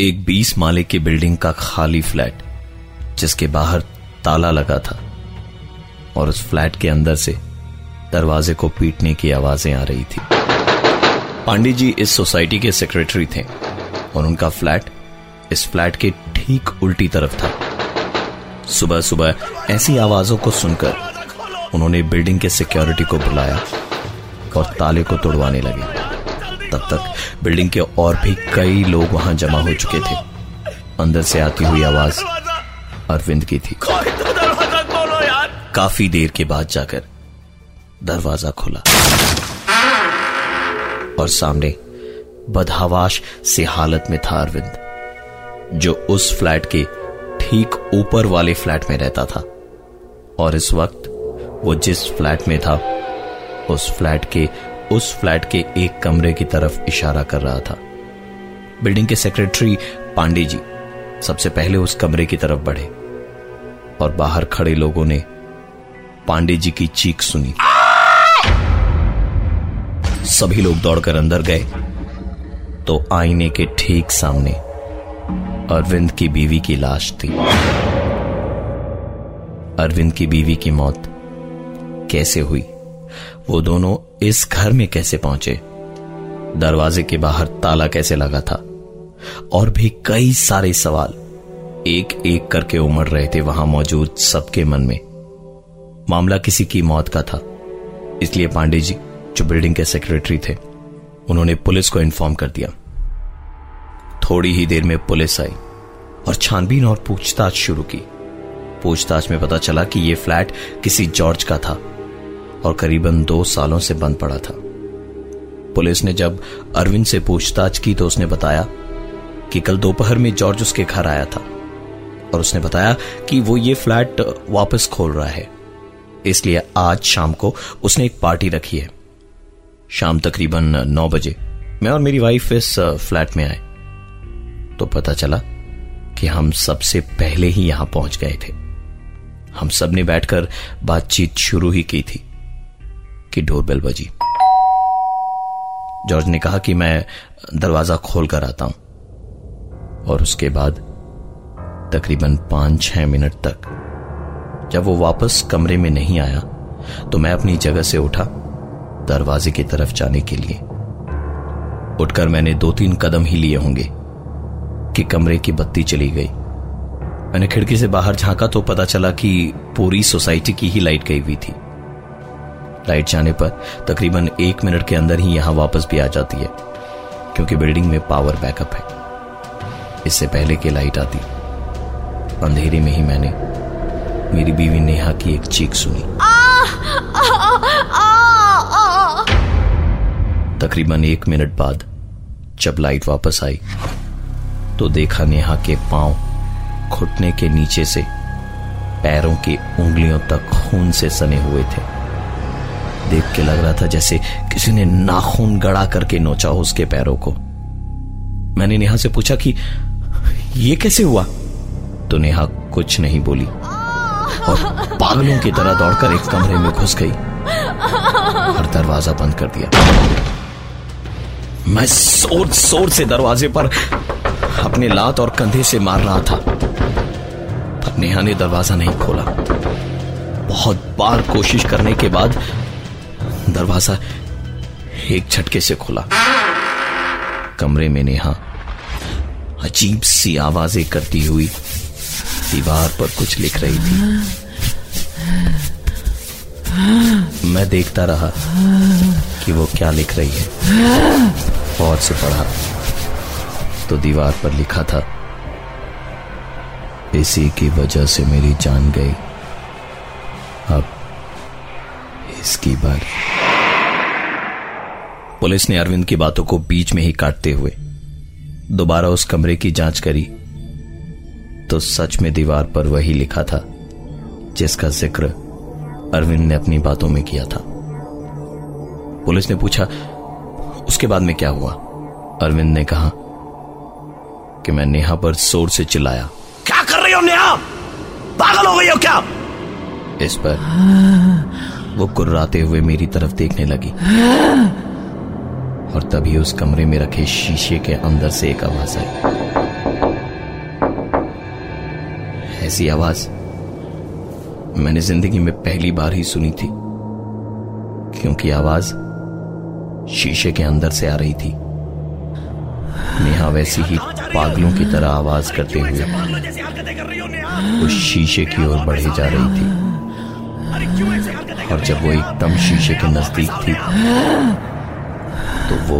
एक बीस माले की बिल्डिंग का खाली फ्लैट, जिसके बाहर ताला लगा था और उस फ्लैट के अंदर से दरवाजे को पीटने की आवाज़ें आ रही थी। पांडे जी इस सोसाइटी के सेक्रेटरी थे और उनका फ्लैट इस फ्लैट के ठीक उल्टी तरफ़ था। सुबह सुबह ऐसी आवाजों को सुनकर उन्होंने बिल्डिंग के सिक्योरिटी को बुलाया और ताले को तोड़वाने लगे। तब तक बिल्डिंग के और भी कई लोग वहाँ जमा हो चुके थे। अंदर से आती हुई आवाज़ अरविंद की थी। काफ़ी देर के बाद जाकर दरवाज़ा खुला और सामने बदहवाश से हालत में था अरविंद, जो उस फ्लैट के ठीक ऊपर वाले फ्लैट में रहता था। और इस वक्त वो जिस फ्लैट में था, उस फ्लैट के उस फ्लैट के एक कमरे की तरफ़ इशारा कर रहा था। बिल्डिंग के सेक्रेटरी पांडे जी सबसे पहले उस कमरे की तरफ़ बढ़े और बाहर खड़े लोगों ने पांडे जी की चीख सुनी। सभी लोग दौड़कर अंदर गए तो आईने के ठीक सामने अरविंद की बीवी की लाश थी। अरविंद की बीवी की मौत कैसे हुई? वो दोनों इस घर में कैसे पहुँचे? दरवाजे के बाहर ताला कैसे लगा था? और भी कई सारे सवाल। एक एक करके उमड़ रहे थे वहाँ मौजूद सबके मन में। मामला किसी की मौत का था। इसलिए पांडे जी, जो बिल्डिंग के सेक्रेटरी थे, उन्होंने पुलिस को इन्फॉर्म कर दिया। थोड़ी ही देर में पुलिस आई और छानबीन और पूछताछ शुरू की। पूछताछ में पता चला कि यह फ्लैट किसी जॉर्ज का था। और करीबन दो सालों से बंद पड़ा था। पुलिस ने जब अरविंद से पूछताछ की तो उसने बताया कि कल दोपहर में जॉर्ज उसके घर आया था और उसने बताया कि वो ये फ्लैट वापस खोल रहा है। इसलिए आज शाम को उसने एक पार्टी रखी है। शाम तकरीबन नौ बजे मैं और मेरी वाइफ इस फ्लैट में आए। तो पता चला कि हम सबसे पहले ही यहाँ पहुँच गए थे। हम सबने बैठकर बातचीत शुरू ही की थी। कि डोरबेल बजी। जॉर्ज ने कहा कि मैं दरवाज़ा खोल कर आता हूँ। और उसके बाद तकरीबन पाँच छह मिनट तक, जब वो वापस कमरे में नहीं आया तो मैं अपनी जगह से उठा दरवाजे की तरफ़ जाने के लिए। उठकर मैंने दो तीन कदम ही लिए होंगे कि कमरे की बत्ती चली गई। मैंने खिड़की से बाहर झांका तो पता चला कि पूरी सोसाइटी की ही लाइट गई हुई थी। लाइट जाने पर तकरीबन एक मिनट के अंदर ही यहाँ वापस भी आ जाती है, क्योंकि बिल्डिंग में पावर बैकअप है। इससे पहले की लाइट आती, अंधेरे में ही मैंने मेरी बीवी नेहा की एक चीख सुनी। तकरीबन एक मिनट बाद जब लाइट वापस आई तो देखा नेहा के पाँव घुटने के नीचे से पैरों की उंगलियों तक खून से सने हुए थे। देख के लग रहा था जैसे किसी ने नाखून गड़ा करके नोचा हो उसके पैरों को। मैंने नेहा से पूछा कि, ये कैसे हुआ? तो नेहा कुछ नहीं बोली और पागलों की तरह दौड़कर एक कमरे में घुस गई। और दरवाज़ा बंद कर दिया। मैं ज़ोर ज़ोर से दरवाजे पर अपने लात और कंधे से मार रहा था। पर नेहा ने दरवाज़ा नहीं खोला। बहुत बार कोशिश करने के बाद दरवाज़ा एक झटके से खुला। कमरे में नेहा अजीब सी आवाज़ें करती हुई दीवार पर कुछ लिख रही थी। मैं देखता रहा कि वो क्या लिख रही है। और से पढ़ा। तो दीवार पर लिखा था, इसी की वजह से मेरी जान गई। अब इसकी बारी। पुलिस ने अरविंद की बातों को बीच में ही काटते हुए दोबारा उस कमरे की जाँच करी। तो सच में दीवार पर वही लिखा था जिसका ज़िक्र अरविंद ने अपनी बातों में किया था। पुलिस ने पूछा उसके बाद में क्या हुआ? अरविंद ने कहा कि मैं नेहा पर ज़ोर से चिल्लाया। क्या कर रही हो नेहा? पागल हो गई हो क्या? इस पर वो कुर्राते हुए मेरी तरफ़ देखने लगी। और तभी उस कमरे में रखे शीशे के अंदर से एक आवाज़ आई। ऐसी आवाज़ मैंने ज़िंदगी में पहली बार ही सुनी थी, क्योंकि आवाज़ शीशे के अंदर से आ रही थी। नेहा वैसी ही पागलों की तरह आवाज़ करते हुए उस शीशे की ओर बढ़े जा रही थी। और जब वो एकदम शीशे के नज़दीक थी तो वो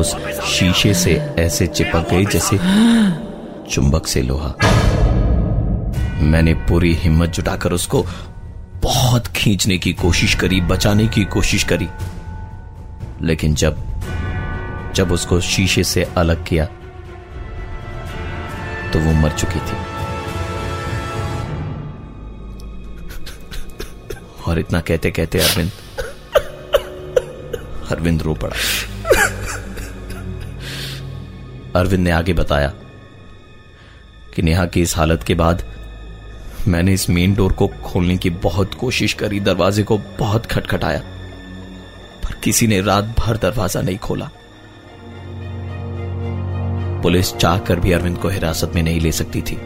उस शीशे से ऐसे चिपक गई जैसे चुंबक से लोहा। मैंने पूरी हिम्मत जुटाकर उसको बहुत खींचने की कोशिश करी, बचाने की कोशिश करी। लेकिन जब जब उसको शीशे से अलग किया तो वो मर चुकी थी। और इतना कहते कहते अरविंद अरविंद रो पड़ा। अरविंद ने आगे बताया कि नेहा की इस हालत के बाद मैंने इस मेन डोर को खोलने की बहुत कोशिश करी, दरवाजे को बहुत खटखटाया, पर किसी ने रात भर दरवाज़ा नहीं खोला। पुलिस चाह कर भी अरविंद को हिरासत में नहीं ले सकती थी,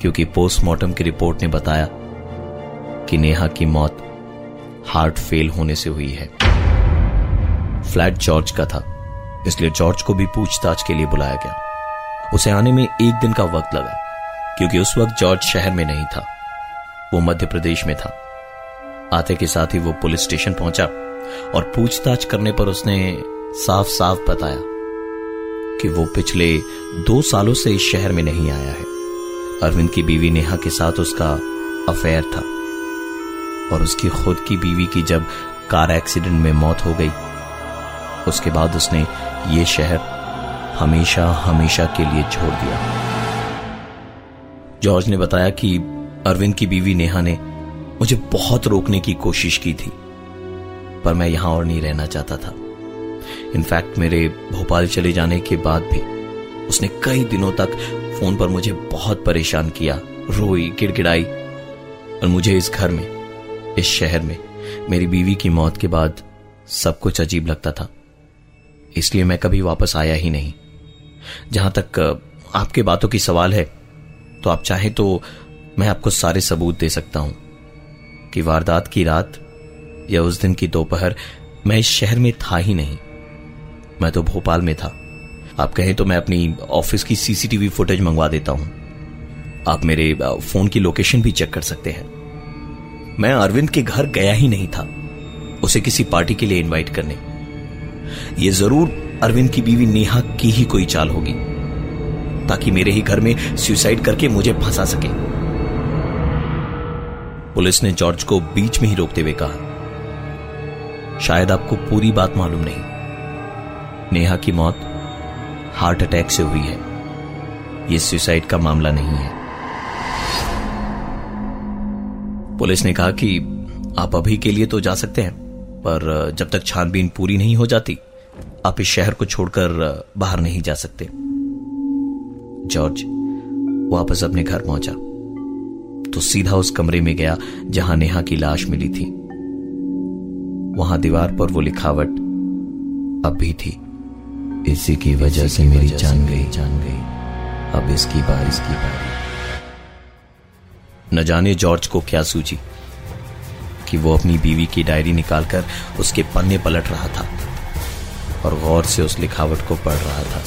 क्योंकि पोस्टमार्टम की रिपोर्ट ने बताया कि नेहा की मौत हार्ट फेल होने से हुई है। फ्लैट जॉर्ज का था, इसलिए जॉर्ज को भी पूछताछ के लिए बुलाया गया। उसे आने में एक दिन का वक्त लगा, क्योंकि उस वक्त जॉर्ज शहर में नहीं था। वो मध्य प्रदेश में था। आते के साथ ही वो पुलिस स्टेशन पहुँचा और पूछताछ करने पर उसने साफ़ साफ़ बताया कि वो पिछले दो सालों से इस शहर में नहीं आया है। अरविंद की बीवी नेहा के साथ उसका अफेयर था। और उसकी खुद की बीवी की जब कार एक्सीडेंट में मौत हो गई, उसके बाद उसने ये शहर हमेशा हमेशा के लिए छोड़ दिया। जॉर्ज ने बताया कि अरविंद की बीवी नेहा ने मुझे बहुत रोकने की कोशिश की थी, पर मैं यहाँ और नहीं रहना चाहता था। इनफैक्ट मेरे भोपाल चले जाने के बाद भी उसने कई दिनों तक फ़ोन पर मुझे बहुत परेशान किया, रोई, गिड़गिड़ाई, और मुझे इस घर में इस शहर में मेरी बीवी की मौत के बाद सब कुछ अजीब लगता था। इसलिए मैं कभी वापस आया ही नहीं। जहाँ तक आपके बातों की सवाल है तो आप चाहे तो मैं आपको सारे सबूत दे सकता हूँ कि वारदात की रात या उस दिन की दोपहर मैं इस शहर में था ही नहीं। मैं तो भोपाल में था। आप कहें तो मैं अपनी ऑफ़िस की सीसीटीवी फुटेज मंगवा देता हूँ। आप मेरे फ़ोन की लोकेशन भी चेक कर सकते हैं। मैं अरविंद के घर गया ही नहीं था, उसे किसी पार्टी के लिए इनवाइट करने। यह ज़रूर अरविंद की बीवी नेहा की ही कोई चाल होगी, ताकि मेरे ही घर में सुसाइड करके मुझे फंसा सके। पुलिस ने जॉर्ज को बीच में ही रोकते हुए कहा, शायद आपको पूरी बात मालूम नहीं। नेहा की मौत हार्ट अटैक से हुई है। यह सुसाइड का मामला नहीं है। पुलिस ने कहा कि आप अभी के लिए तो जा सकते हैं पर जब तक छानबीन पूरी नहीं हो जाती आप इस शहर को छोड़कर बाहर नहीं जा सकते। जॉर्ज वापस अपने घर पहुँचा तो सीधा उस कमरे में गया जहाँ नेहा की लाश मिली थी। वहाँ दीवार पर वो लिखावट अब भी थी। इसी की वजह से मेरी जान गई। जान गई। अब इसकी बारिश की बारी। न जाने जॉर्ज को क्या सूझी कि वो अपनी बीवी की डायरी निकालकर उसके पन्ने पलट रहा था और गौर से उस लिखावट को पढ़ रहा था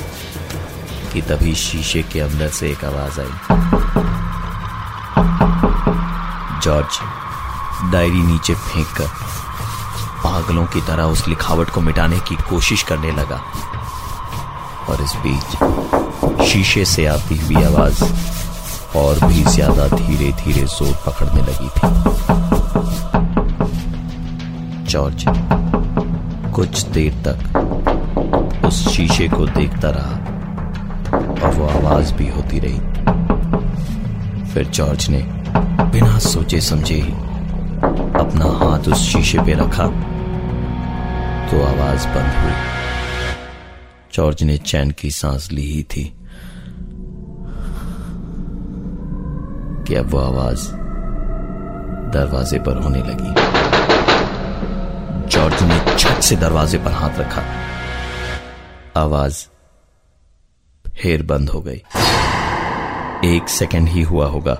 कि तभी शीशे के अंदर से एक आवाज़ आई। जॉर्ज, डायरी नीचे फेंक कर पागलों की तरह उस लिखावट को मिटाने की कोशिश करने लगा और इस बीच शीशे से आती हुई आवाज़ और भी ज़्यादा धीरे धीरे ज़ोर पकड़ने लगी थी। जॉर्ज, कुछ देर तक उस शीशे को देखता रहा और वो आवाज़ भी होती रही। फिर जॉर्ज ने बिना सोचे समझे ही अपना हाथ उस शीशे पे रखा तो आवाज़ बंद हुई। जॉर्ज ने चैन की सांस ली ही थी। कि अब वो आवाज़ दरवाजे पर होने लगी। जॉर्ज ने छत से दरवाजे पर हाथ रखा। आवाज़ फिर बंद हो गई। एक सेकंड ही हुआ होगा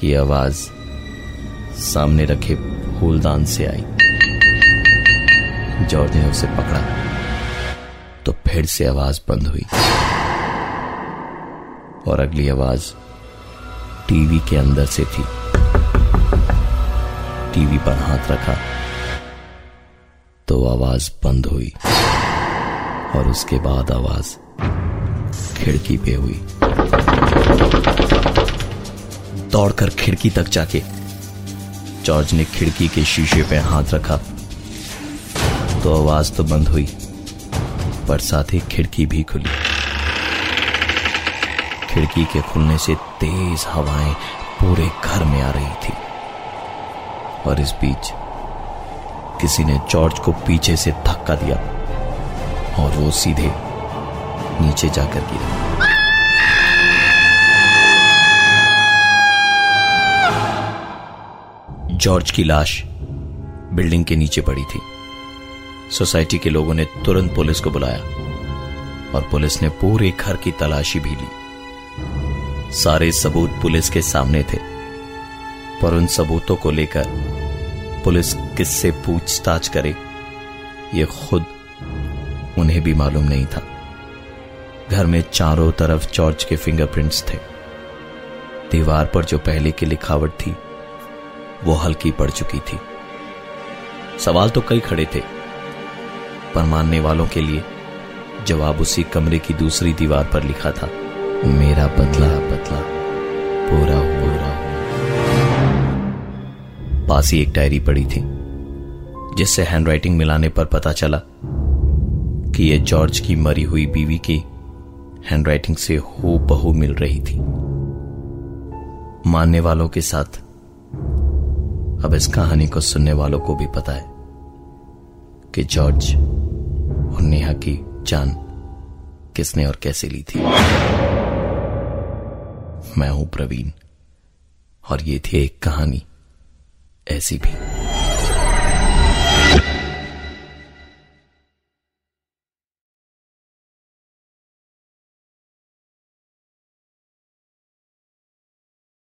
कि आवाज़ सामने रखे फूलदान से आई। जॉर्ज ने उसे पकड़ा। तो फिर से आवाज़ बंद हुई। और अगली आवाज़ टीवी के अंदर से थी। टीवी पर हाथ रखा तो आवाज़ बंद हुई और उसके बाद आवाज़ खिड़की पे हुई। दौड़कर खिड़की तक जाके, जॉर्ज ने खिड़की के शीशे पे हाथ रखा तो आवाज़ तो बंद हुई, पर साथ ही खिड़की भी खुली। खिड़की के खुलने से तेज हवाएँ पूरे घर में आ रही थी। और इस बीच किसी ने जॉर्ज को पीछे से धक्का दिया और वो सीधे नीचे जाकर गिरा। जॉर्ज की लाश बिल्डिंग के नीचे पड़ी थी। सोसाइटी के लोगों ने तुरंत पुलिस को बुलाया और पुलिस ने पूरे घर की तलाशी भी ली। सारे सबूत पुलिस के सामने थे, पर उन सबूतों को लेकर पुलिस किससे पूछताछ करे, ये खुद उन्हें भी मालूम नहीं था। घर में चारों तरफ़ जॉर्ज के फिंगरप्रिंट्स थे। दीवार पर जो पहले की लिखावट थी, वो हल्की पड़ चुकी थी। सवाल तो कई खड़े थे, पर मानने वालों के लिए जवाब उसी कमरे की दूसरी दीवार पर लिखा था। मेरा बदला बदला। पूरा पूरा पास ही एक डायरी पड़ी थी, जिससे हैंडराइटिंग मिलाने पर पता चला कि यह जॉर्ज की मरी हुई बीवी की हैंडराइटिंग से हो बहु मिल रही थी। मानने वालों के साथ, अब इस कहानी को सुनने वालों को भी पता है कि जॉर्ज और नेहा की जान किसने और कैसे ली थी। मैं हूँ प्रवीण और ये थी एक कहानी ऐसी भी।